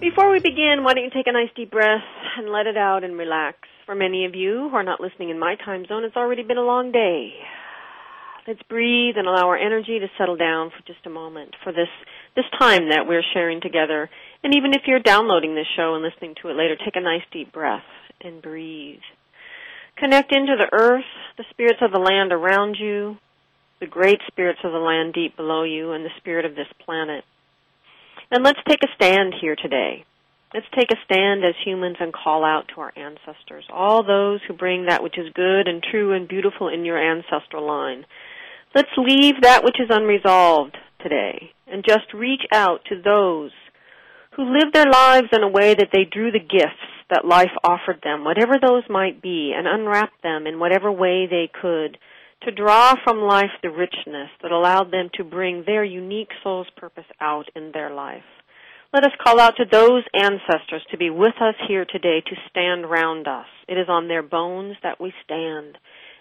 Before we begin, why don't you take a nice deep breath and let it out and relax. For many of you who are not listening in my time zone, it's already been a long day. Let's breathe and allow our energy to settle down for just a moment for this, this time that we're sharing together. And even if you're downloading this show and listening to it later, take a nice deep breath and breathe. Connect into the earth, the spirits of the land around you, the great spirits of the land deep below you, and the spirit of this planet. And let's take a stand here today. Let's take a stand as humans and call out to our ancestors, all those who bring that which is good and true and beautiful in your ancestral line. Let's leave that which is unresolved today and just reach out to those who lived their lives in a way that they drew the gifts that life offered them, whatever those might be, and unwrap them in whatever way they could to draw from life the richness that allowed them to bring their unique soul's purpose out in their life. Let us call out to those ancestors to be with us here today to stand round us. It is on their bones that we stand.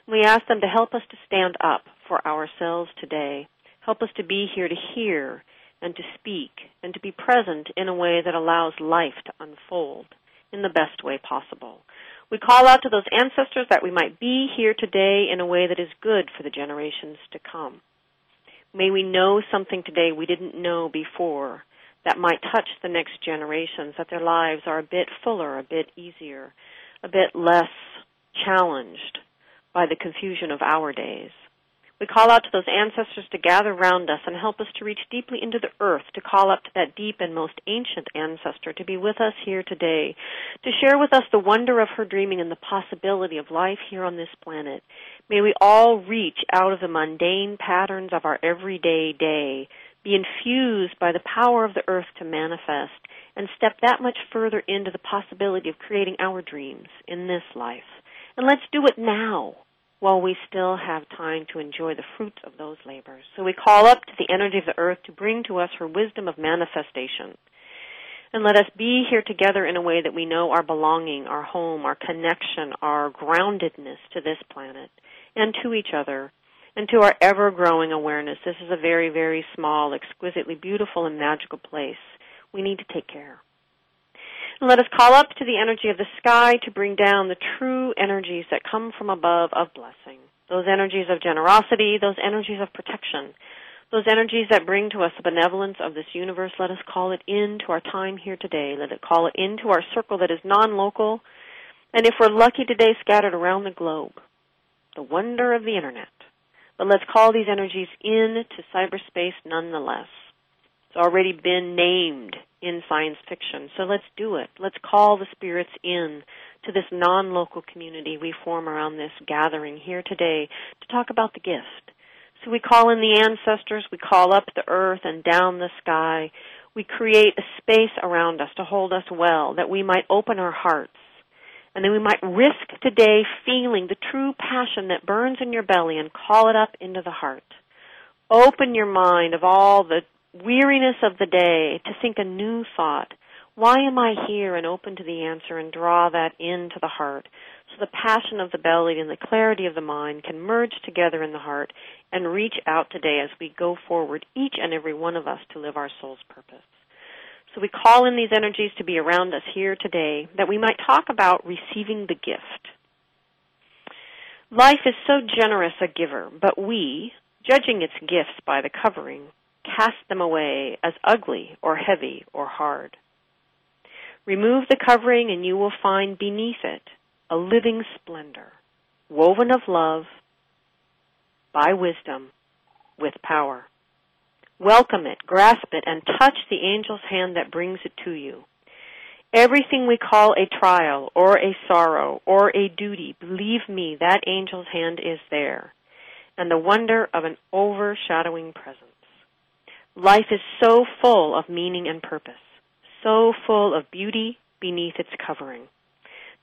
We ask them to help us to stand up for ourselves today. Help us to be here to hear and to speak and to be present in a way that allows life to unfold in the best way possible. We call out to those ancestors that we might be here today in a way that is good for the generations to come. May we know something today we didn't know before that might touch the next generations, that their lives are a bit fuller, a bit easier, a bit less challenged by the confusion of our days. We call out to those ancestors to gather round us and help us to reach deeply into the earth, to call up to that deep and most ancient ancestor to be with us here today, to share with us the wonder of her dreaming and the possibility of life here on this planet. May we all reach out of the mundane patterns of our everyday day, be infused by the power of the earth to manifest, and step that much further into the possibility of creating our dreams in this life. And let's do it now while we still have time to enjoy the fruits of those labors. So we call up to the energy of the earth to bring to us her wisdom of manifestation. And let us be here together in a way that we know our belonging, our home, our connection, our groundedness to this planet and to each other and to our ever growing awareness. This is a very, very small, exquisitely beautiful and magical place. We need to take care. Let us call up to the energy of the sky to bring down the true energies that come from above of blessing. Those energies of generosity, those energies of protection, those energies that bring to us the benevolence of this universe, let us call it into our time here today. Let it call it into our circle that is non-local, and if we're lucky today, scattered around the globe. The wonder of the internet. But let's call these energies in to cyberspace nonetheless. It's already been named in science fiction. So let's do it. Let's call the spirits in to this non-local community we form around this gathering here today to talk about the gift. So we call in the ancestors, we call up the earth and down the sky. We create a space around us to hold us well, that we might open our hearts. And then we might risk today feeling the true passion that burns in your belly and call it up into the heart. Open your mind of all the weariness of the day to think a new thought. Why am I here and open to the answer and draw that into the heart? So the passion of the belly and the clarity of the mind can merge together in the heart and reach out today as we go forward, each and every one of us, to live our soul's purpose. So we call in these energies to be around us here today that we might talk about receiving the gift. Life is so generous a giver, but we, judging its gifts by the covering, cast them away as ugly or heavy or hard. Remove the covering and you will find beneath it a living splendor, woven of love, by wisdom, with power. Welcome it, grasp it, and touch the angel's hand that brings it to you. Everything we call a trial or a sorrow or a duty, believe me, that angel's hand is there, and the wonder of an overshadowing presence. Life is so full of meaning and purpose. so full of beauty beneath its covering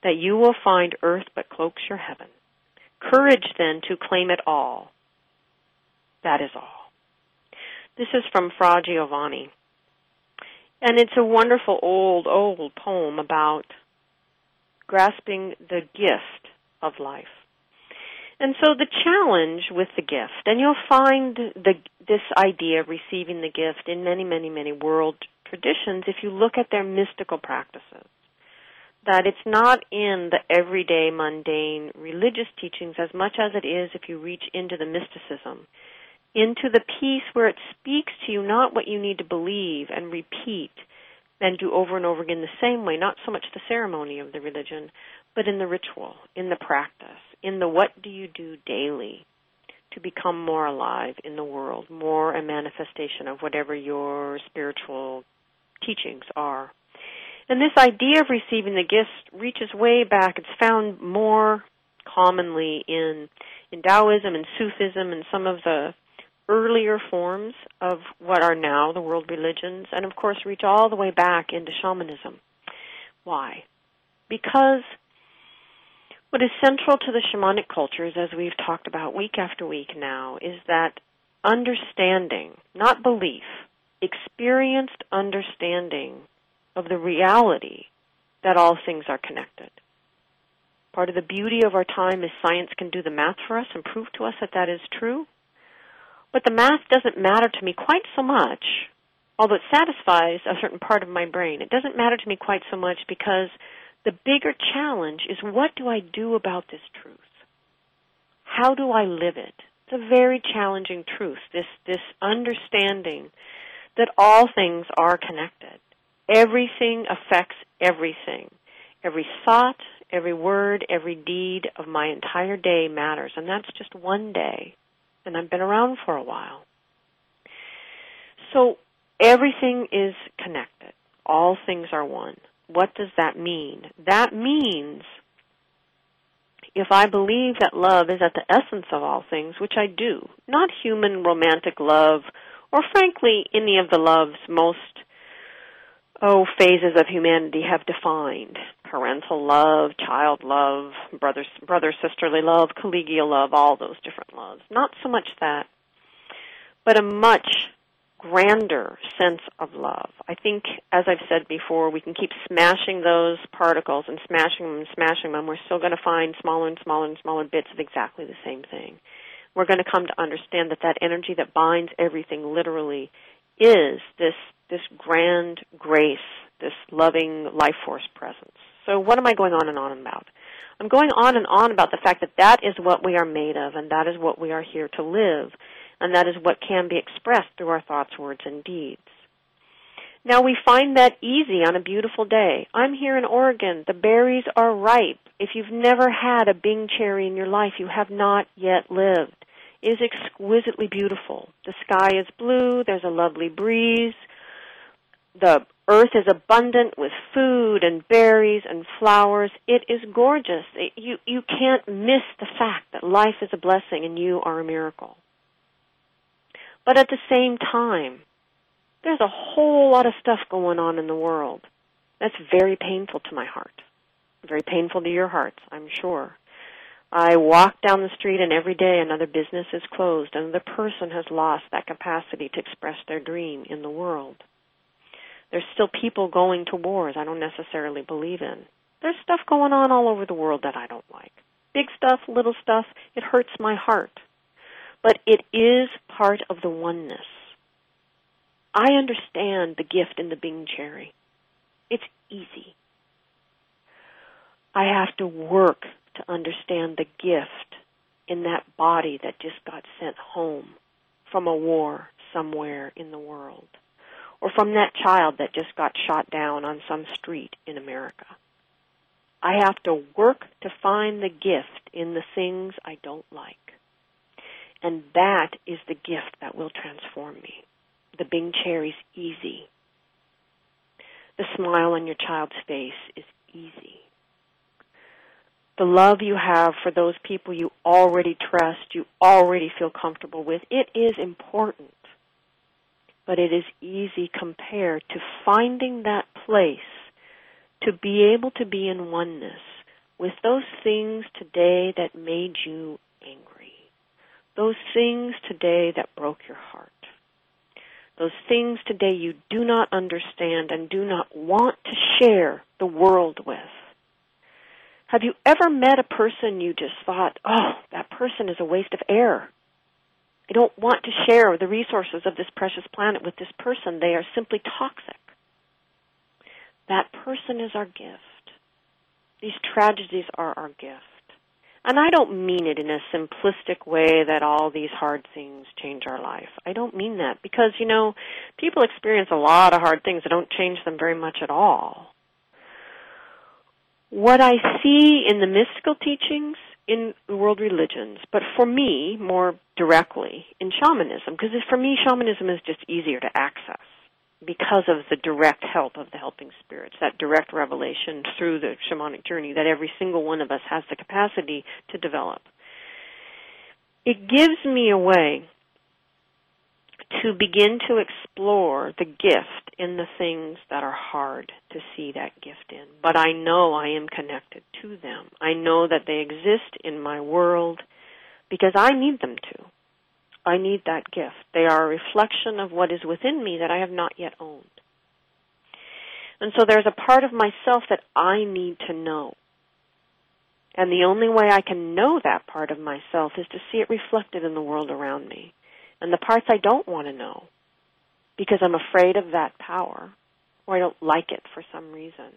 that you will find earth but cloaks your heaven. Courage then to claim it all. That is all. This is from Fra Giovanni. And it's a wonderful old, old poem about grasping the gift of life. And so the challenge with the gift, and you'll find the, this idea of receiving the gift in many, many, many world traditions if you look at their mystical practices. That it's not in the everyday mundane religious teachings as much as it is if you reach into the mysticism, into the piece where it speaks to you not what you need to believe and repeat and do over and over again the same way, not so much the ceremony of the religion, but in the ritual, in the practice in the what do you do daily to become more alive in the world, more a manifestation of whatever your spiritual teachings are. And this idea of receiving the gifts reaches way back. It's found more commonly in in Taoism and Sufism and some of the earlier forms of what are now the world religions, and of course reach all the way back into shamanism. Why? Because what is central to the shamanic cultures, as we've talked about week after week now, is that understanding, not belief, experienced understanding of the reality that all things are connected. Part of the beauty of our time is science can do the math for us and prove to us that that is true. But the math doesn't matter to me quite so much, although it satisfies a certain part of my brain. It doesn't matter to me quite so much because the bigger challenge is what do I do about this truth? How do I live it? It's a very challenging truth, this, this understanding that all things are connected. Everything affects everything. Every thought, every word, every deed of my entire day matters, and that's just one day. And I've been around for a while. So everything is connected. All things are one. What does that mean? That means if I believe that love is at the essence of all things, which I do, not human romantic love, or frankly, any of the loves most, oh, phases of humanity have defined. Parental love, child love, brother, brother sisterly love, collegial love, all those different loves. Not so much that, but a much grander sense of love. I think, as I've said before, we can keep smashing those particles and smashing them and smashing them. We're still going to find smaller and smaller and smaller bits of exactly the same thing. We're going to come to understand that that energy that binds everything literally is this this grand grace, this loving life force presence. So what am I going on and on about? I'm going on and on about the fact that that is what we are made of and that is what we are here to live and that is what can be expressed through our thoughts, words, and deeds. Now we find that easy on a beautiful day. I'm here in Oregon. The berries are ripe. If you've never had a Bing cherry in your life, you have not yet lived. It is exquisitely beautiful. The sky is blue. There's a lovely breeze. The earth is abundant with food and berries and flowers. It is gorgeous. It, you, you can't miss the fact that life is a blessing and you are a miracle. But at the same time, there's a whole lot of stuff going on in the world that's very painful to my heart. Very painful to your hearts, I'm sure. I walk down the street and every day another business is closed, another person has lost that capacity to express their dream in the world. There's still people going to wars I don't necessarily believe in. There's stuff going on all over the world that I don't like. Big stuff, little stuff, it hurts my heart but it is part of the oneness. I understand the gift in the Bing cherry. It's easy. I have to work to understand the gift in that body that just got sent home from a war somewhere in the world, or from that child that just got shot down on some street in America. I have to work to find the gift in the things I don't like. And that is the gift that will transform me. The Bing cherry's easy. The smile on your child's face is easy. The love you have for those people you already trust, you already feel comfortable with, it is important. But it is easy compared to finding that place to be able to be in oneness with those things today that made you angry, those things today that broke your heart, those things today you do not understand and do not want to share the world with. Have you ever met a person you just thought, oh, that person is a waste of air? I don't want to share the resources of this precious planet with this person. They are simply toxic. That person is our gift. These tragedies are our gift. And I don't mean it in a simplistic way that all these hard things change our life. I don't mean that because, you know, people experience a lot of hard things that don't change them very much at all what I see in the mystical teachings in world religions, but for me, more directly, in shamanism, because for me, shamanism is just easier to access because of the direct help of the helping spirits, that direct revelation through the shamanic journey that every single one of us has the capacity to develop. It gives me a way to begin to explore the gift in the things that are hard to see that gift in. But I know I am connected to them. I know that they exist in my world because I need them to. I need that gift. They are a reflection of what is within me that I have not yet owned. And so there's a part of myself that I need to know. And the only way I can know that part of myself is to see it reflected in the world around me and the parts I don't want to know because I'm afraid of that power or I don't like it for some reason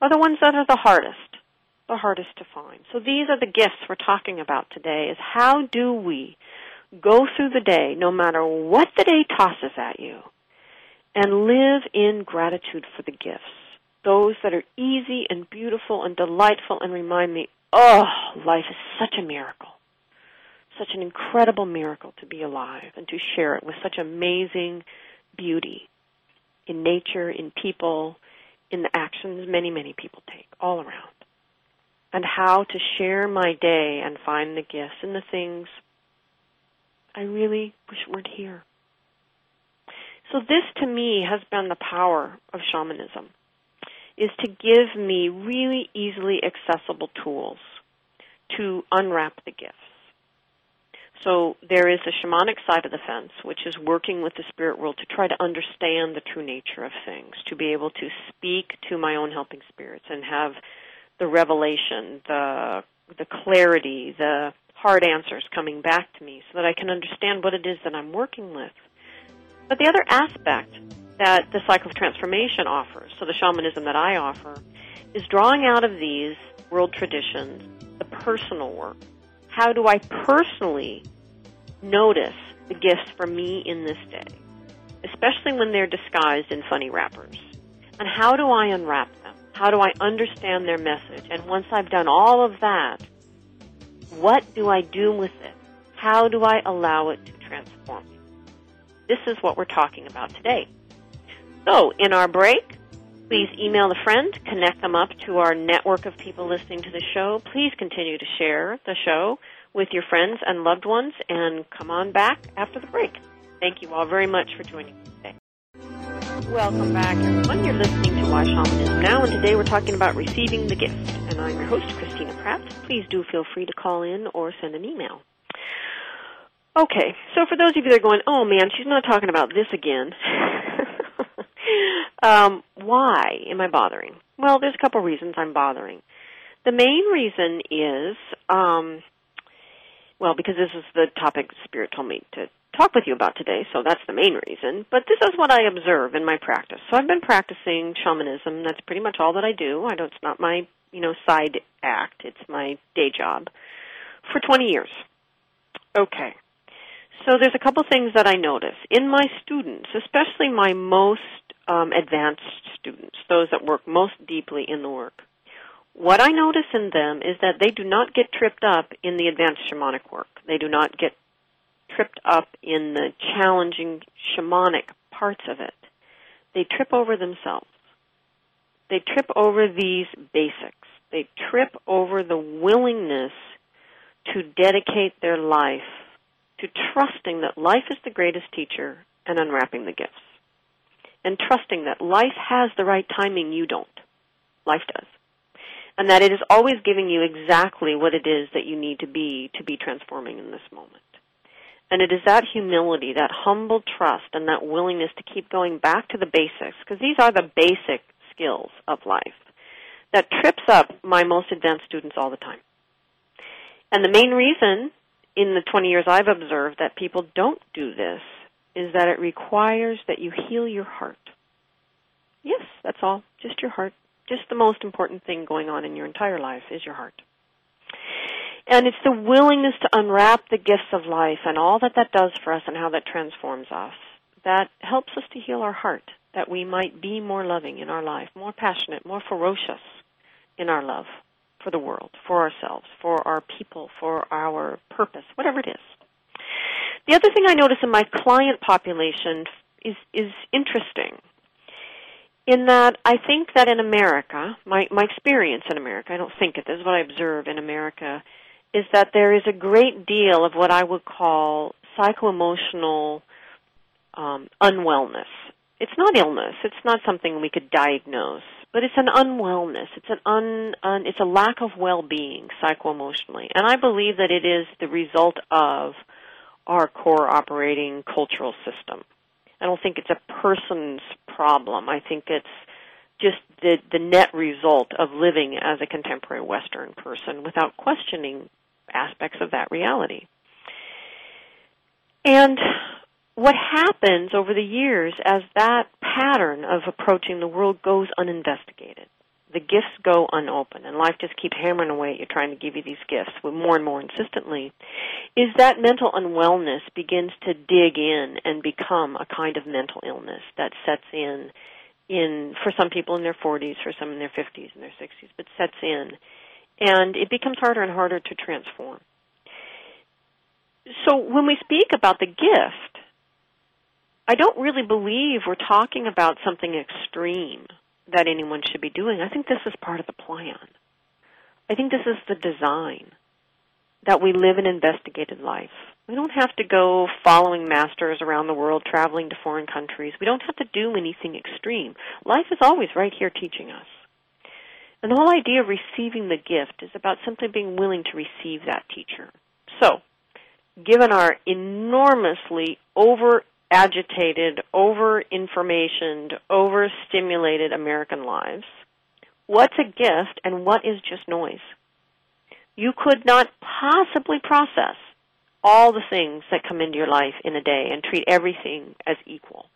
are the ones that are the hardest, the hardest to find. So these are the gifts we're talking about today is how do we go through the day no matter what the day tosses at you and live in gratitude for the gifts. Those that are easy and beautiful and delightful and remind me, oh, life is such a miracle such an incredible miracle to be alive and to share it with such amazing beauty in nature, in people, in the actions many, many people take all around. And how to share my day and find the gifts and the things I really wish it weren't here. So this to me has been the power of shamanism is to give me really easily accessible tools to unwrap the gifts so there is a shamanic side of the fence, which is working with the spirit world to try to understand the true nature of things, to be able to speak to my own helping spirits and have the revelation, the the clarity, the hard answers coming back to me so that I can understand what it is that I'm working with. But the other aspect that the cycle of transformation offers, so the shamanism that I offer, is drawing out of these world traditions the personal work how do I personally notice the gifts for me in this day, especially when they're disguised in funny wrappers? And how do I unwrap them? How do I understand their message? And once I've done all of that, what do I do with it? How do I allow it to transform me? This is what we're talking about today. So, in our break, Please email a friend, connect them up to our network of people listening to the show. Please continue to share the show with your friends and loved ones and come on back after the break. Thank you all very much for joining me. Welcome back, everyone. You're listening to Why Shamanism Now, and today we're talking about receiving the gift. And I'm your host, Christina Pratt. Please do feel free to call in or send an email. Okay, so for those of you that are going, oh man, she's not talking about this again. um, why am I bothering? Well, there's a couple reasons I'm bothering. The main reason is, um, well, because this is the topic Spirit told me to talk with you about today, so that's the main reason. But this is what I observe in my practice. So I've been practicing shamanism. That's pretty much all that I do. I don't. It's not my you know side act. It's my day job for 20 years. Okay. So there's a couple things that I notice in my students, especially my most um, advanced students, those that work most deeply in the work. What I notice in them is that they do not get tripped up in the advanced shamanic work. They do not get tripped up in the challenging shamanic parts of it. They trip over themselves. They trip over these basics. They trip over the willingness to dedicate their life to trusting that life is the greatest teacher and unwrapping the gifts. and trusting that life has the right timing you don't. Life does. And that it is always giving you exactly what it is that you need to be to be transforming in this moment. And it is that humility, that humble trust, and that willingness to keep going back to the basics, because these are the basic skills of life, that trips up my most advanced students all the time. And the main reason in the 20 years I've observed that people don't do this is that it requires that you heal your heart. Yes, that's all. Just your heart. Just the most important thing going on in your entire life is your heart. And it's the willingness to unwrap the gifts of life and all that that does for us and how that transforms us that helps us to heal our heart, that we might be more loving in our life, more passionate, more ferocious in our love for the world, for ourselves, for our people, for our purpose, whatever it is. The other thing I notice in my client population is is interesting. In that I think that in America, my my experience in America, I don't think it, this is what I observe in America, is that there is a great deal of what I would call psycho-emotional um, unwellness. It's not illness. It's not something we could diagnose, but it's an unwellness. It's an un, un it's a lack of well-being psycho-emotionally, and I believe that it is the result of our core operating cultural system. I don't think it's a person's problem. I think it's just the the net result of living as a contemporary Western person without questioning aspects of that reality. And what happens over the years as that pattern of approaching the world goes uninvestigated? The gifts go unopened, and life just keeps hammering away at you, trying to give you these gifts more and more insistently. Is that mental unwellness begins to dig in and become a kind of mental illness that sets in, in for some people in their 40s, for some in their 50s and their 60s, but sets in and it becomes harder and harder to transform. So when we speak about the gift, I don't really believe we're talking about something extreme that anyone should be doing. I think this is part of the plan. I think this is the design that we live an investigated life. We don't have to go following masters around the world, traveling to foreign countries. We don't have to do anything extreme. Life is always right here teaching us. And the whole idea of receiving the gift is about simply being willing to receive that teacher. So, given our enormously over agitated, over informationed, over stimulated American lives, what's a gift and what is just noise? You could not possibly process all the things that come into your life in a day and treat everything as equal.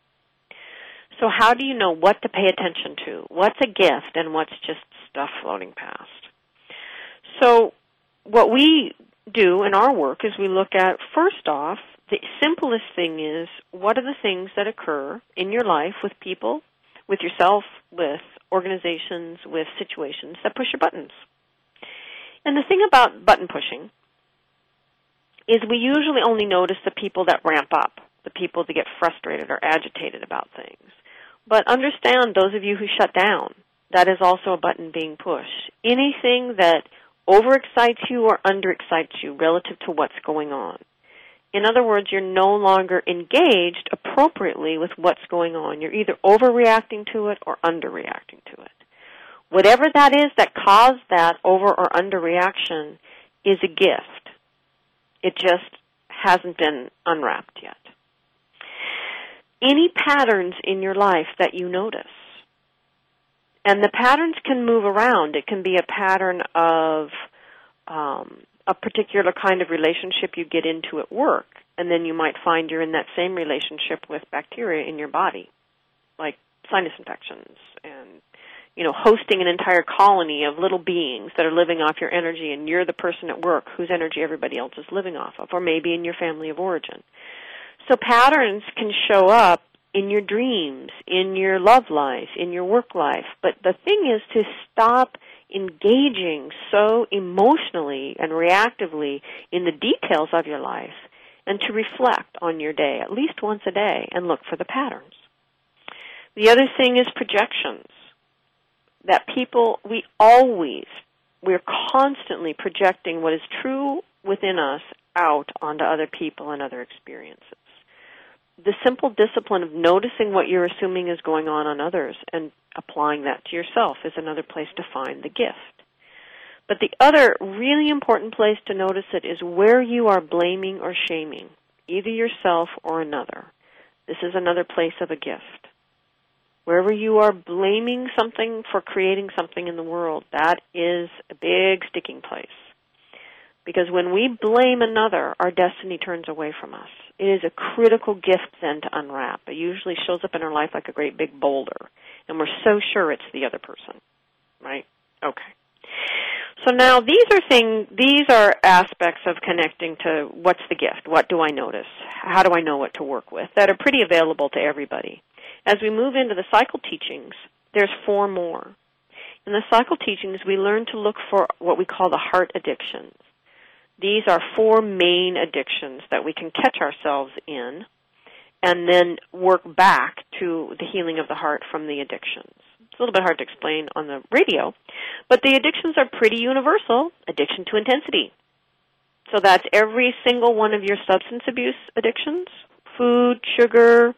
So how do you know what to pay attention to? What's a gift and what's just stuff floating past? So what we do in our work is we look at first off, the simplest thing is what are the things that occur in your life with people, with yourself, with organizations, with situations that push your buttons. And the thing about button pushing is we usually only notice the people that ramp up, the people that get frustrated or agitated about things. But understand, those of you who shut down, that is also a button being pushed. Anything that overexcites you or underexcites you relative to what's going on. In other words, you're no longer engaged appropriately with what's going on. You're either overreacting to it or underreacting to it. Whatever that is that caused that over or underreaction is a gift. It just hasn't been unwrapped yet any patterns in your life that you notice. And the patterns can move around. It can be a pattern of um, a particular kind of relationship you get into at work, and then you might find you're in that same relationship with bacteria in your body, like sinus infections and you know, hosting an entire colony of little beings that are living off your energy and you're the person at work whose energy everybody else is living off of, or maybe in your family of origin. So patterns can show up in your dreams, in your love life, in your work life. But the thing is to stop engaging so emotionally and reactively in the details of your life and to reflect on your day at least once a day and look for the patterns. The other thing is projections. That people, we always, we're constantly projecting what is true within us out onto other people and other experiences the simple discipline of noticing what you're assuming is going on on others and applying that to yourself is another place to find the gift. But the other really important place to notice it is where you are blaming or shaming, either yourself or another. This is another place of a gift. Wherever you are blaming something for creating something in the world, that is a big sticking place. Because when we blame another, our destiny turns away from us. It is a critical gift then to unwrap. It usually shows up in our life like a great big boulder, and we're so sure it's the other person. Right? Okay. So now these are things, these are aspects of connecting to what's the gift? What do I notice? How do I know what to work with? That are pretty available to everybody. As we move into the cycle teachings, there's four more. In the cycle teachings, we learn to look for what we call the heart addictions. These are four main addictions that we can catch ourselves in and then work back to the healing of the heart from the addictions It's a little bit hard to explain on the radio, but the addictions are pretty universal. Addiction to intensity. So that's every single one of your substance abuse addictions, food, sugar,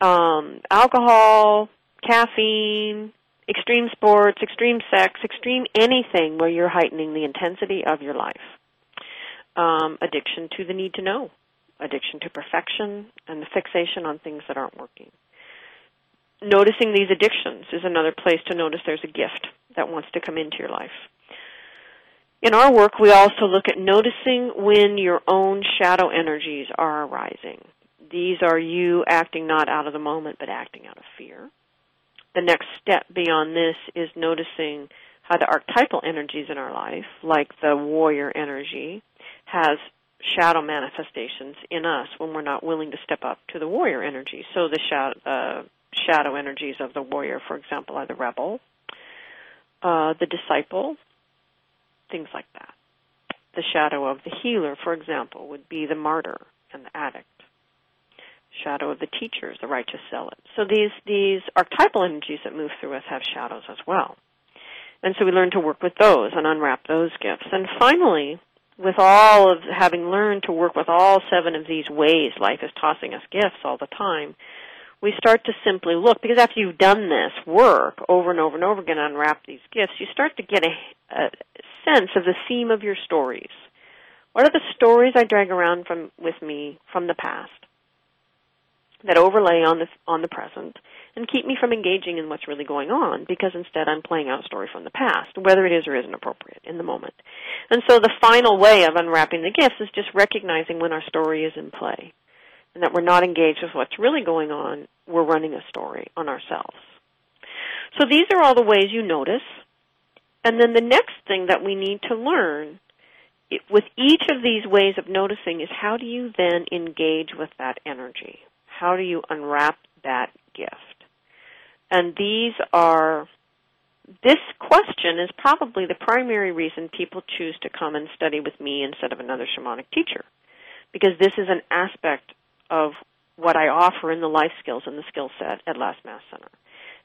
um, alcohol, caffeine, extreme sports, extreme sex, extreme anything where you're heightening the intensity of your life. Um, addiction to the need to know, addiction to perfection, and the fixation on things that aren't working noticing these addictions is another place to notice there's a gift that wants to come into your life. In our work, we also look at noticing when your own shadow energies are arising. These are you acting not out of the moment, but acting out of fear. The next step beyond this is noticing how the archetypal energies in our life, like the warrior energy, has shadow manifestations in us when we're not willing to step up to the warrior energy. So the shadow, uh, shadow energies of the warrior, for example, are the rebel, uh, the disciple, things like that. The shadow of the healer, for example, would be the martyr and the addict. Shadow of the teachers, the righteous zealot. So these these archetypal energies that move through us have shadows as well. And so we learn to work with those and unwrap those gifts. And finally, with all of having learned to work with all seven of these ways life is tossing us gifts all the time, we start to simply look because after you've done this work over and over and over again, unwrap these gifts, you start to get a, a sense of the theme of your stories. What are the stories I drag around from with me from the past that overlay on the on the present and keep me from engaging in what's really going on because instead I'm playing out a story from the past, whether it is or isn't appropriate in the moment. And so the final way of unwrapping the gifts is just recognizing when our story is in play and that we're not engaged with what's really going on, we're running a story on ourselves. So these are all the ways you notice. And then the next thing that we need to learn with each of these ways of noticing is how do you then engage with that energy? How do you unwrap that gift? And these are, this question is probably the primary reason people choose to come and study with me instead of another shamanic teacher. Because this is an aspect of what I offer in the life skills and the skill set at Last Mask Center.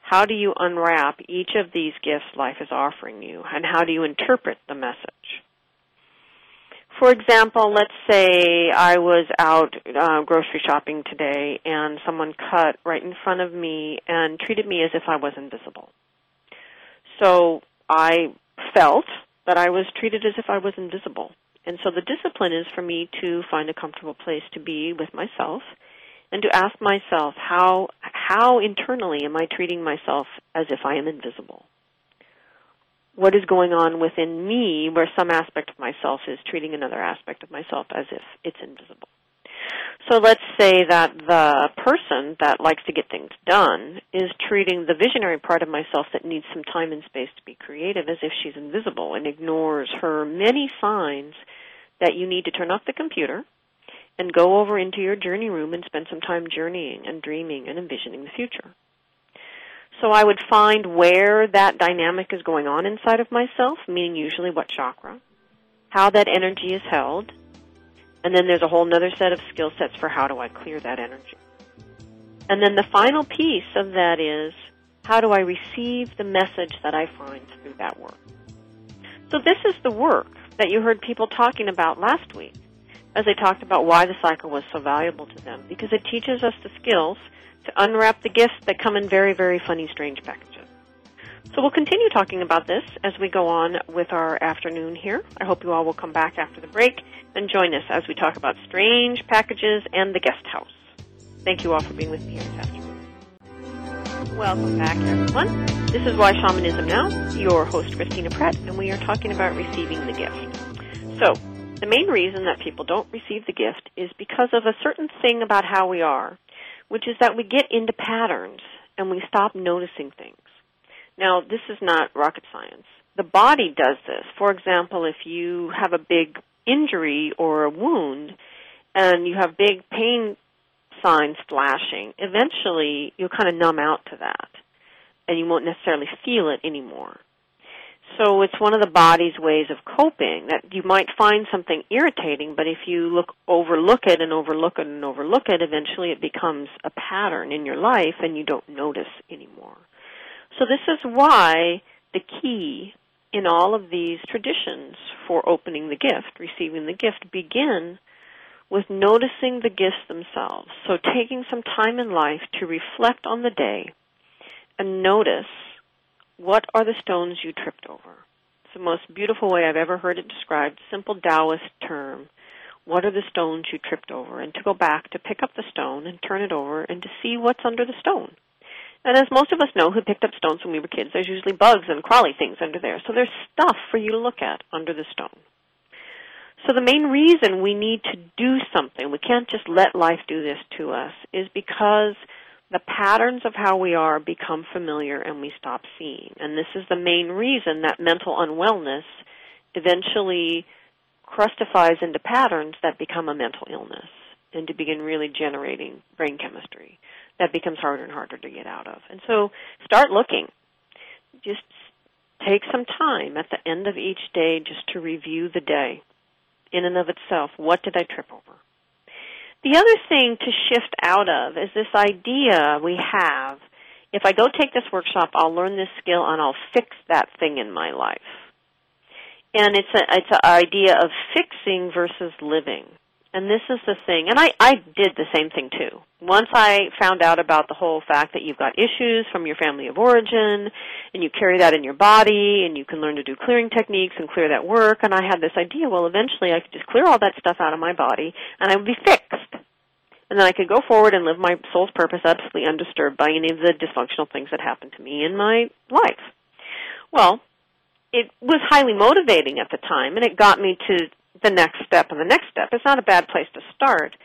How do you unwrap each of these gifts life is offering you, and how do you interpret the message? For example, let's say I was out uh, grocery shopping today and someone cut right in front of me and treated me as if I was invisible. So I felt that I was treated as if I was invisible. And so the discipline is for me to find a comfortable place to be with myself and to ask myself how how internally am I treating myself as if I am invisible? What is going on within me where some aspect of myself is treating another aspect of myself as if it's invisible? So let's say that the person that likes to get things done is treating the visionary part of myself that needs some time and space to be creative as if she's invisible and ignores her many signs that you need to turn off the computer and go over into your journey room and spend some time journeying and dreaming and envisioning the future. So I would find where that dynamic is going on inside of myself, meaning usually what chakra, how that energy is held, and then there's a whole other set of skill sets for how do I clear that energy. And then the final piece of that is how do I receive the message that I find through that work. So this is the work that you heard people talking about last week. as they talked about why the cycle was so valuable to them because it teaches us the skills to unwrap the gifts that come in very, very funny, strange packages. So we'll continue talking about this as we go on with our afternoon here. I hope you all will come back after the break and join us as we talk about strange packages and the guest house. Thank you all for being with me this afternoon. Welcome back, everyone. This is Why Shamanism Now, your host, Christina Pratt, and we are talking about receiving the gift. So, the main reason that people don't receive the gift is because of a certain thing about how we are, which is that we get into patterns and we stop noticing things. Now, this is not rocket science. The body does this. For example, if you have a big injury or a wound and you have big pain signs flashing, eventually you'll kind of numb out to that and you won't necessarily feel it anymore. So it's one of the body's ways of coping that you might find something irritating, but if you look overlook it and overlook it and overlook it, eventually it becomes a pattern in your life and you don't notice anymore. So this is why the key in all of these traditions for opening the gift, receiving the gift, begin with noticing the gifts themselves. So taking some time in life to reflect on the day and notice what are the stones you tripped over. It's the most beautiful way I've ever heard it described, simple Taoist term. What are the stones you tripped over? And to go back to pick up the stone and turn it over and to see what's under the stone. And as most of us know who picked up stones when we were kids, there's usually bugs and crawly things under there. So there's stuff for you to look at under the stone. So the main reason we need to do something, we can't just let life do this to us, is because the patterns of how we are become familiar and we stop seeing. And this is the main reason that mental unwellness eventually crustifies into patterns that become a mental illness and to begin really generating brain chemistry that becomes harder and harder to get out of. And so start looking. Just take some time at the end of each day just to review the day in and of itself. What did I trip over? The other thing to shift out of is this idea we have if I go take this workshop, I'll learn this skill and I'll fix that thing in my life. And it's it's an idea of fixing versus living. And this is the thing, and I, I did the same thing too. Once I found out about the whole fact that you've got issues from your family of origin, and you carry that in your body, and you can learn to do clearing techniques and clear that work, and I had this idea, well eventually I could just clear all that stuff out of my body, and I would be fixed. And then I could go forward and live my soul's purpose absolutely undisturbed by any of the dysfunctional things that happened to me in my life. Well, it was highly motivating at the time, and it got me to the next step and the next step. It's not a bad place to start,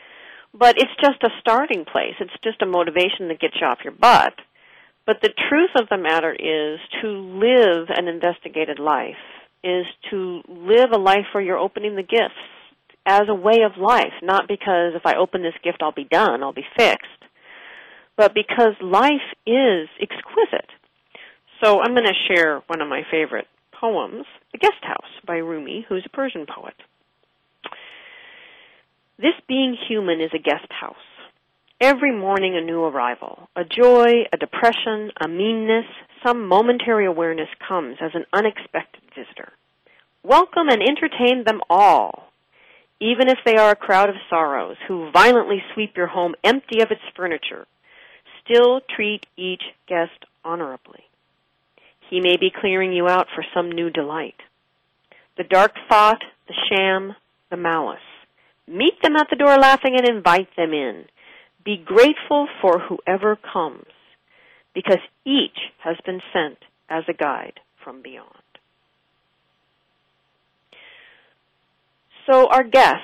but it's just a starting place. It's just a motivation that gets you off your butt. But the truth of the matter is to live an investigated life is to live a life where you're opening the gifts as a way of life, not because if I open this gift I'll be done, I'll be fixed, but because life is exquisite. So I'm going to share one of my favorite poems, The Guest House by Rumi, who's a Persian poet. This being human is a guest house. Every morning a new arrival. A joy, a depression, a meanness, some momentary awareness comes as an unexpected visitor. Welcome and entertain them all, even if they are a crowd of sorrows who violently sweep your home empty of its furniture. Still treat each guest honorably. He may be clearing you out for some new delight. The dark thought, the sham, the malice Meet them at the door laughing and invite them in. Be grateful for whoever comes because each has been sent as a guide from beyond. So our guests,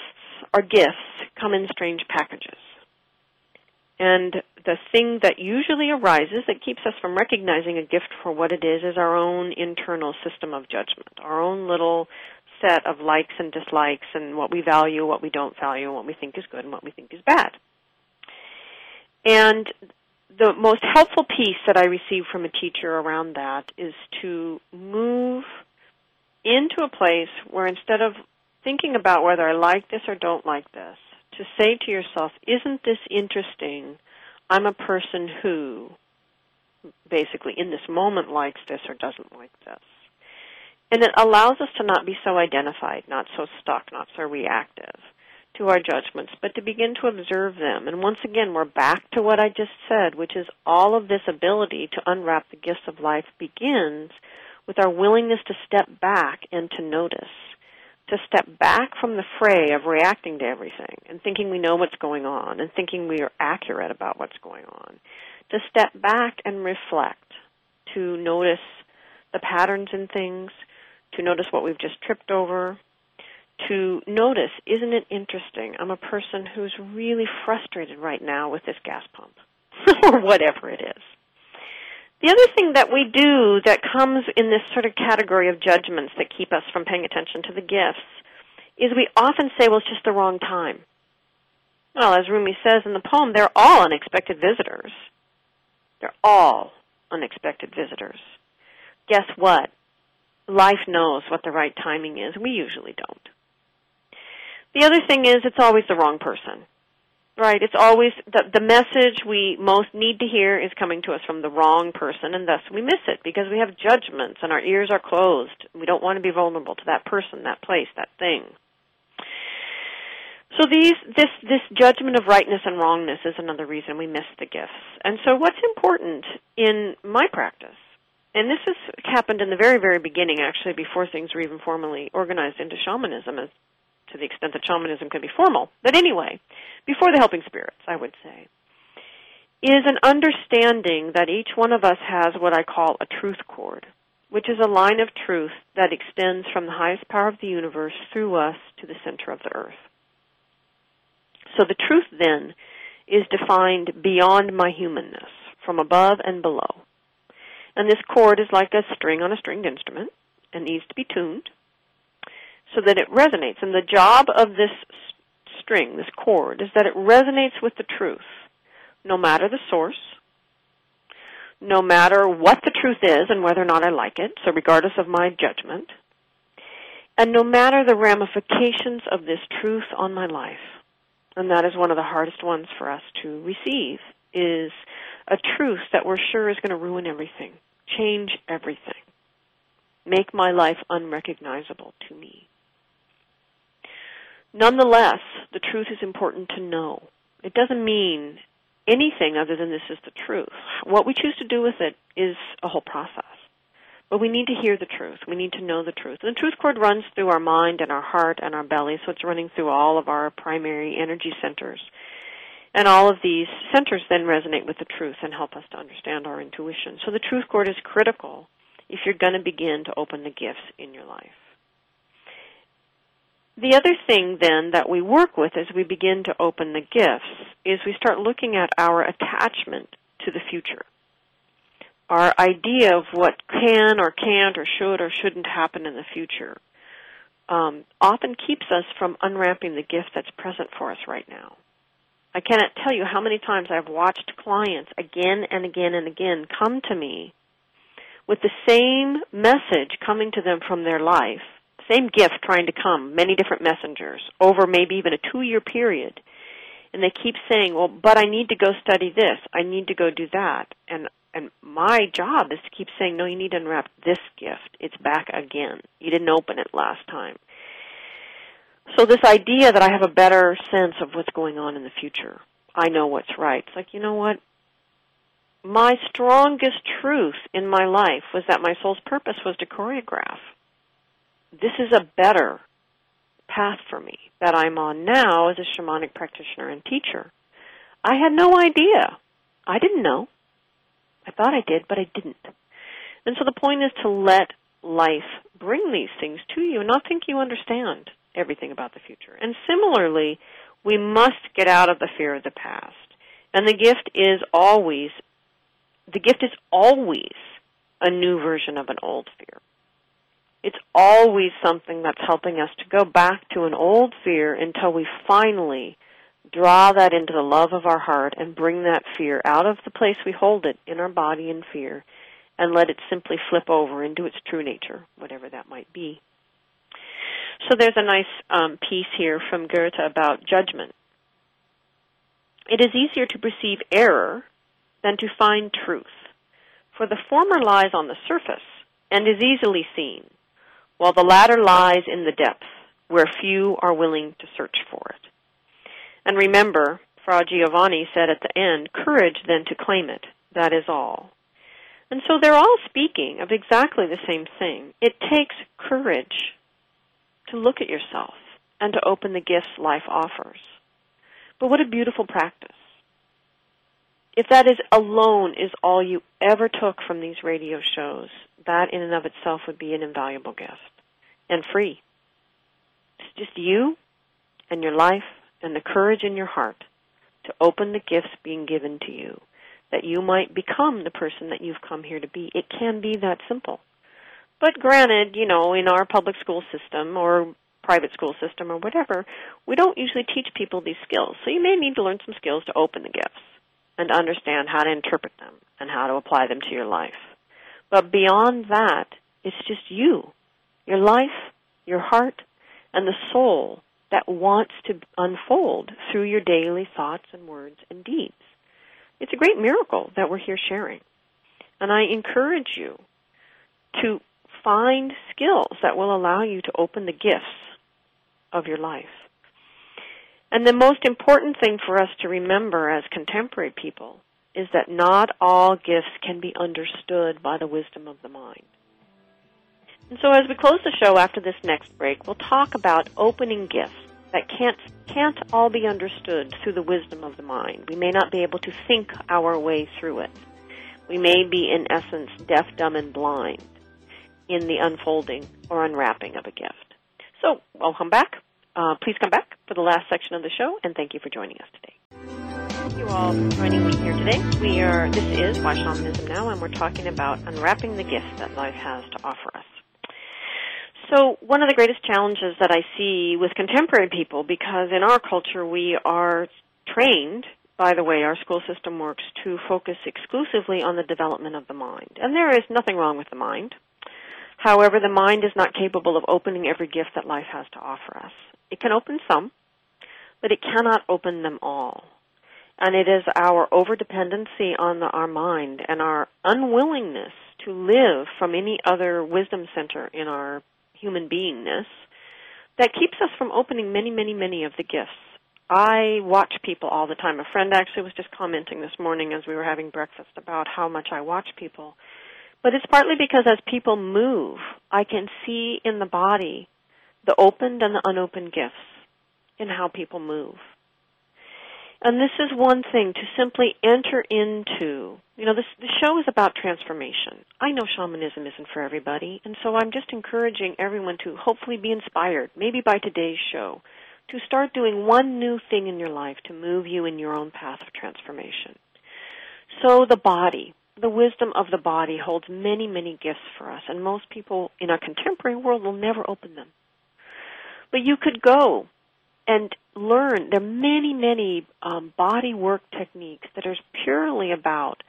our gifts, come in strange packages. And the thing that usually arises that keeps us from recognizing a gift for what it is is our own internal system of judgment, our own little set of likes and dislikes and what we value, what we don't value, and what we think is good and what we think is bad. And the most helpful piece that I received from a teacher around that is to move into a place where instead of thinking about whether I like this or don't like this, to say to yourself, isn't this interesting? I'm a person who basically in this moment likes this or doesn't like this. And it allows us to not be so identified, not so stuck, not so reactive. to our judgments, but to begin to observe them. And once again, we're back to what I just said, which is all of this ability to unwrap the gifts of life begins with our willingness to step back and to notice. To step back from the fray of reacting to everything and thinking we know what's going on and thinking we are accurate about what's going on. To step back and reflect. To notice the patterns in things. To notice what we've just tripped over to notice, isn't it interesting? I'm a person who's really frustrated right now with this gas pump, or whatever it is. The other thing that we do that comes in this sort of category of judgments that keep us from paying attention to the gifts is we often say, well, it's just the wrong time. Well, as Rumi says in the poem, they're all unexpected visitors. They're all unexpected visitors. Guess what? Life knows what the right timing is. We usually don't. The other thing is it's always the wrong person. Right? It's always the the message we most need to hear is coming to us from the wrong person and thus we miss it because we have judgments and our ears are closed. We don't want to be vulnerable to that person, that place, that thing. So these this this judgment of rightness and wrongness is another reason we miss the gifts. And so what's important in my practice and this has happened in the very, very beginning, actually, before things were even formally organized into shamanism, as to the extent that shamanism can be formal. But anyway, before the helping spirits, I would say, is an understanding that each one of us has what I call a truth cord, which is a line of truth that extends from the highest power of the universe through us to the center of the earth. So the truth then is defined beyond my humanness, from above and below. And this chord is like a string on a stringed instrument and needs to be tuned so that it resonates. And the job of this string, this chord, is that it resonates with the truth, no matter the source, no matter what the truth is and whether or not I like it, so regardless of my judgment, and no matter the ramifications of this truth on my life. And that is one of the hardest ones for us to receive is a truth that we're sure is going to ruin everything, change everything, make my life unrecognizable to me. Nonetheless, the truth is important to know. It doesn't mean anything other than this is the truth. What we choose to do with it is a whole process. But we need to hear the truth. We need to know the truth. And the truth cord runs through our mind and our heart and our belly, so it's running through all of our primary energy centers. And all of these centers then resonate with the truth and help us to understand our intuition. So the truth cord is critical if you're going to begin to open the gifts in your life. The other thing then that we work with as we begin to open the gifts is we start looking at our attachment to the future. Our idea of what can or can't or should or shouldn't happen in the future um, often keeps us from unwrapping the gift that's present for us right now. I cannot tell you how many times I've watched clients again and again and again come to me with the same message coming to them from their life same gift trying to come, many different messengers, over maybe even a two year period. And they keep saying, well, but I need to go study this. I need to go do that. And, and my job is to keep saying, no, you need to unwrap this gift. It's back again. You didn't open it last time. So this idea that I have a better sense of what's going on in the future. I know what's right. It's like, you know what? My strongest truth in my life was that my soul's purpose was to choreograph this is a better path for me that I'm on now as a shamanic practitioner and teacher. I had no idea. I didn't know. I thought I did, but I didn't. And so the point is to let life bring these things to you and not think you understand everything about the future. And similarly, we must get out of the fear of the past. And the gift is always, the gift is always a new version of an old fear it's always something that's helping us to go back to an old fear until we finally draw that into the love of our heart and bring that fear out of the place we hold it in our body in fear and let it simply flip over into its true nature, whatever that might be. So there's a nice um, piece here from Goethe about judgment. It is easier to perceive error than to find truth, for the former lies on the surface and is easily seen, while the latter lies in the depth, where few are willing to search for it. And remember, Fra Giovanni said at the end, courage then to claim it. That is all. And so they're all speaking of exactly the same thing. It takes courage to look at yourself and to open the gifts life offers. But what a beautiful practice. If that is alone is all you ever took from these radio shows, that in and of itself would be an invaluable gift and free. It's just you and your life and the courage in your heart to open the gifts being given to you that you might become the person that you've come here to be. It can be that simple. But granted, you know, in our public school system or private school system or whatever, we don't usually teach people these skills. So you may need to learn some skills to open the gifts and understand how to interpret them and how to apply them to your life. But beyond that, it's just you, your life, your heart, and the soul that wants to unfold through your daily thoughts and words and deeds. It's a great miracle that we're here sharing. And I encourage you to find skills that will allow you to open the gifts of your life. And the most important thing for us to remember as contemporary people is that not all gifts can be understood by the wisdom of the mind. And so as we close the show after this next break, we'll talk about opening gifts that can't can't all be understood through the wisdom of the mind. We may not be able to think our way through it. We may be in essence deaf, dumb and blind in the unfolding or unwrapping of a gift. So, welcome back. Uh, please come back for the last section of the show, and thank you for joining us today. Thank you all for joining me here today. We are. This is Why Shamanism Now, and we're talking about unwrapping the gift that life has to offer us. So, one of the greatest challenges that I see with contemporary people, because in our culture we are trained by the way our school system works to focus exclusively on the development of the mind. And there is nothing wrong with the mind. However, the mind is not capable of opening every gift that life has to offer us. It can open some, but it cannot open them all. And it is our overdependency on the, our mind and our unwillingness to live from any other wisdom center in our human beingness that keeps us from opening many, many, many of the gifts. I watch people all the time. A friend actually was just commenting this morning as we were having breakfast about how much I watch people. But it's partly because as people move, I can see in the body the opened and the unopened gifts in how people move. And this is one thing to simply enter into. You know, this the show is about transformation. I know shamanism isn't for everybody, and so I'm just encouraging everyone to hopefully be inspired, maybe by today's show, to start doing one new thing in your life to move you in your own path of transformation. So the body, the wisdom of the body holds many, many gifts for us, and most people in our contemporary world will never open them. But you could go and learn. There are many, many um, body work techniques that are purely about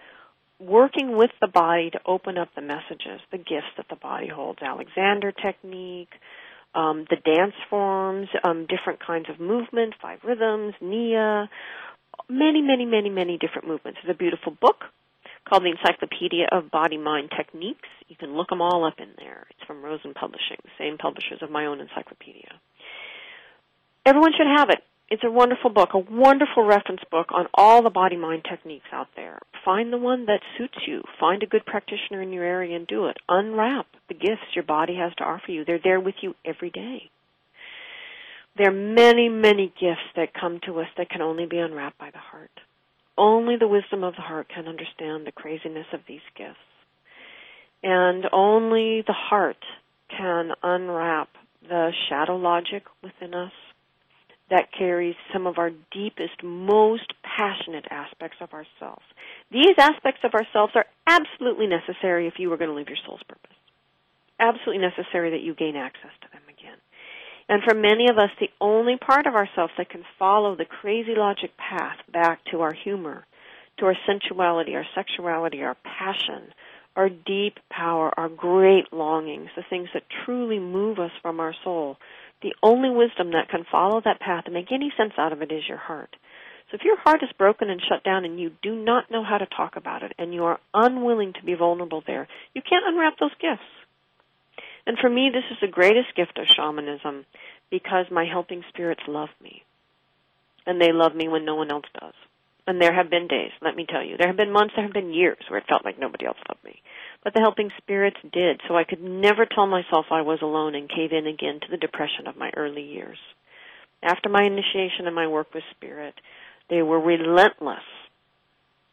working with the body to open up the messages, the gifts that the body holds. Alexander technique, um, the dance forms, um, different kinds of movement, five rhythms, Nia, many, many, many, many different movements. There's a beautiful book called the Encyclopedia of Body Mind Techniques. You can look them all up in there. It's from Rosen Publishing, same publishers of my own encyclopedia. Everyone should have it. It's a wonderful book, a wonderful reference book on all the body mind techniques out there. Find the one that suits you. Find a good practitioner in your area and do it. Unwrap the gifts your body has to offer you. They're there with you every day. There are many, many gifts that come to us that can only be unwrapped by the heart. Only the wisdom of the heart can understand the craziness of these gifts. And only the heart can unwrap the shadow logic within us that carries some of our deepest, most passionate aspects of ourselves. These aspects of ourselves are absolutely necessary if you were going to live your soul's purpose. Absolutely necessary that you gain access to them. And for many of us, the only part of ourselves that can follow the crazy logic path back to our humor, to our sensuality, our sexuality, our passion, our deep power, our great longings, the things that truly move us from our soul, the only wisdom that can follow that path and make any sense out of it is your heart. So if your heart is broken and shut down and you do not know how to talk about it and you are unwilling to be vulnerable there, you can't unwrap those gifts. And for me, this is the greatest gift of shamanism because my helping spirits love me. and they love me when no one else does. And there have been days, let me tell you, there have been months, there have been years where it felt like nobody else loved me. But the helping spirits did, so I could never tell myself I was alone and cave in again to the depression of my early years. After my initiation and my work with spirit, they were relentless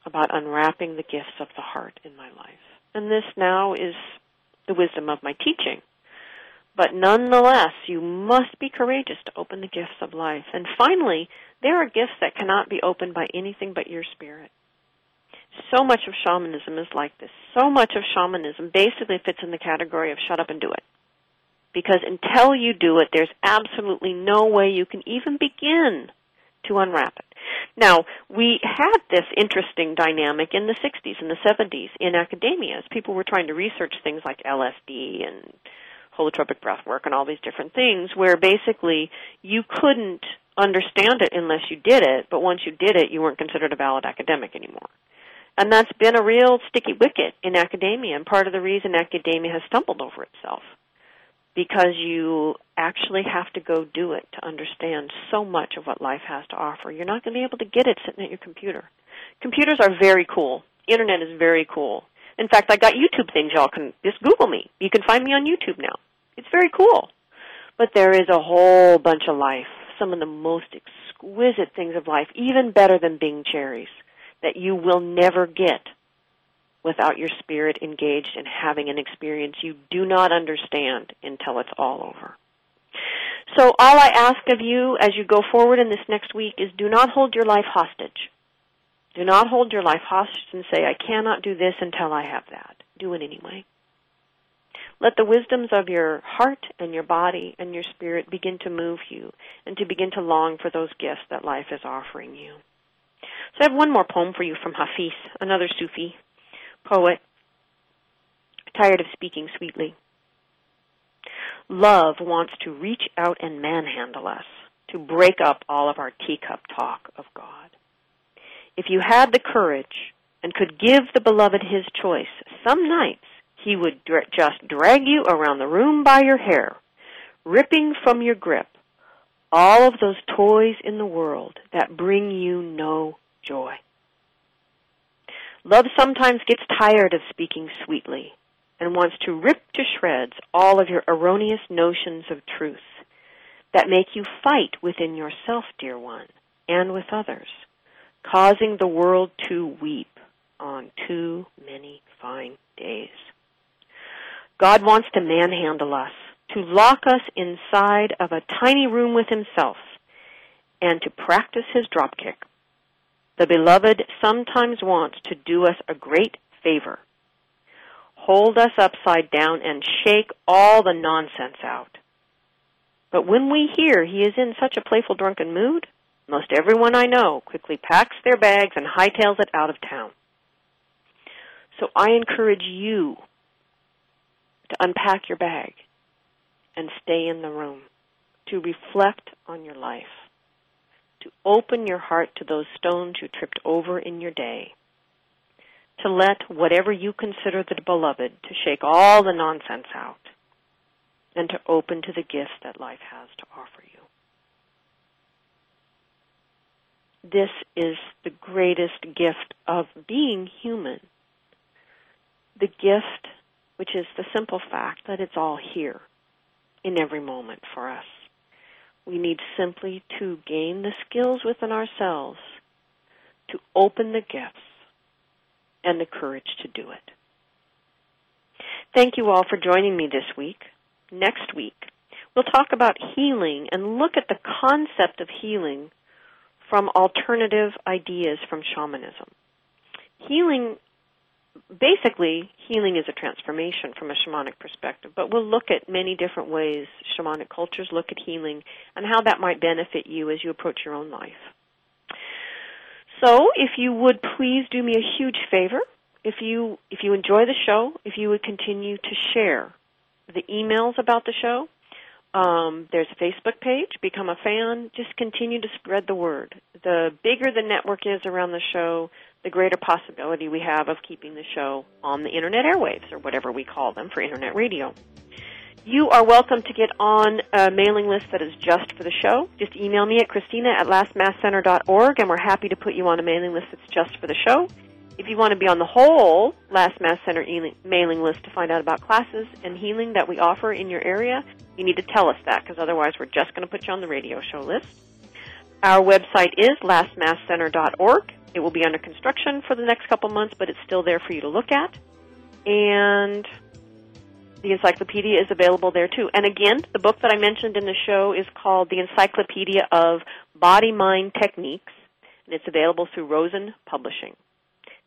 about unwrapping the gifts of the heart in my life. And this now is the wisdom of my teaching. But nonetheless, you must be courageous to open the gifts of life. And finally, there are gifts that cannot be opened by anything but your spirit. So much of shamanism is like this. So much of shamanism basically fits in the category of shut up and do it. Because until you do it, there's absolutely no way you can even begin to unwrap it. Now, we had this interesting dynamic in the 60s and the 70s in academia as people were trying to research things like LSD and holotropic breath work and all these different things where basically you couldn't understand it unless you did it, but once you did it, you weren't considered a valid academic anymore. And that's been a real sticky wicket in academia, and part of the reason academia has stumbled over itself. Because you actually have to go do it to understand so much of what life has to offer. You're not going to be able to get it sitting at your computer. Computers are very cool. Internet is very cool. In fact, I got YouTube things y'all can just Google me. You can find me on YouTube now. It's very cool. But there is a whole bunch of life, some of the most exquisite things of life, even better than Bing cherries, that you will never get without your spirit engaged in having an experience you do not understand until it's all over. So all I ask of you as you go forward in this next week is do not hold your life hostage. Do not hold your life hostage and say, I cannot do this until I have that. Do it anyway. Let the wisdoms of your heart and your body and your spirit begin to move you and to begin to long for those gifts that life is offering you. So I have one more poem for you from Hafiz, another Sufi poet, tired of speaking sweetly. Love wants to reach out and manhandle us, to break up all of our teacup talk of God. If you had the courage and could give the beloved his choice, some nights he would dra- just drag you around the room by your hair, ripping from your grip all of those toys in the world that bring you no joy. Love sometimes gets tired of speaking sweetly and wants to rip to shreds all of your erroneous notions of truth that make you fight within yourself, dear one, and with others causing the world to weep on too many fine days. God wants to manhandle us, to lock us inside of a tiny room with himself, and to practice his dropkick. The beloved sometimes wants to do us a great favor. Hold us upside down and shake all the nonsense out. But when we hear he is in such a playful drunken mood, most everyone I know quickly packs their bags and hightails it out of town. So I encourage you to unpack your bag and stay in the room, to reflect on your life, to open your heart to those stones you tripped over in your day, to let whatever you consider the beloved to shake all the nonsense out, and to open to the gifts that life has to offer you. this is the greatest gift of being human. The gift, which is the simple fact that it's all here in every moment for us. We need simply to gain the skills within ourselves to open the gifts and the courage to do it. Thank you all for joining me this week. Next week, we'll talk about healing and look at the concept of healing from alternative ideas from shamanism. Healing, basically, healing is a transformation from a shamanic perspective, but we'll look at many different ways shamanic cultures look at healing and how that might benefit you as you approach your own life. So, if you would please do me a huge favor, if you if you enjoy the show, if you would continue to share the emails about the show, um, there's a Facebook page. Become a fan. Just continue to spread the word. The bigger the network is around the show, the greater possibility we have of keeping the show on the internet airwaves or whatever we call them for internet radio. You are welcome to get on a mailing list that is just for the show. Just email me at Christina at lastmaskcenter.org and we're happy to put you on a mailing list that's just for the show. If you want to be on the whole Last Mask Center mailing list to find out about classes and healing that we offer in your area, you need to tell us that because otherwise we're just going to put you on the radio show list. Our website is lastmaskcenter.org. It will be under construction for the next couple months, but it's still there for you to look at. And the encyclopedia is available there too. And again, the book that I mentioned in the show is called The Encyclopedia of Body Mind Techniques, and it's available through Rosen Publishing.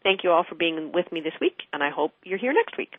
Thank you all for being with me this week, and I hope you're here next week.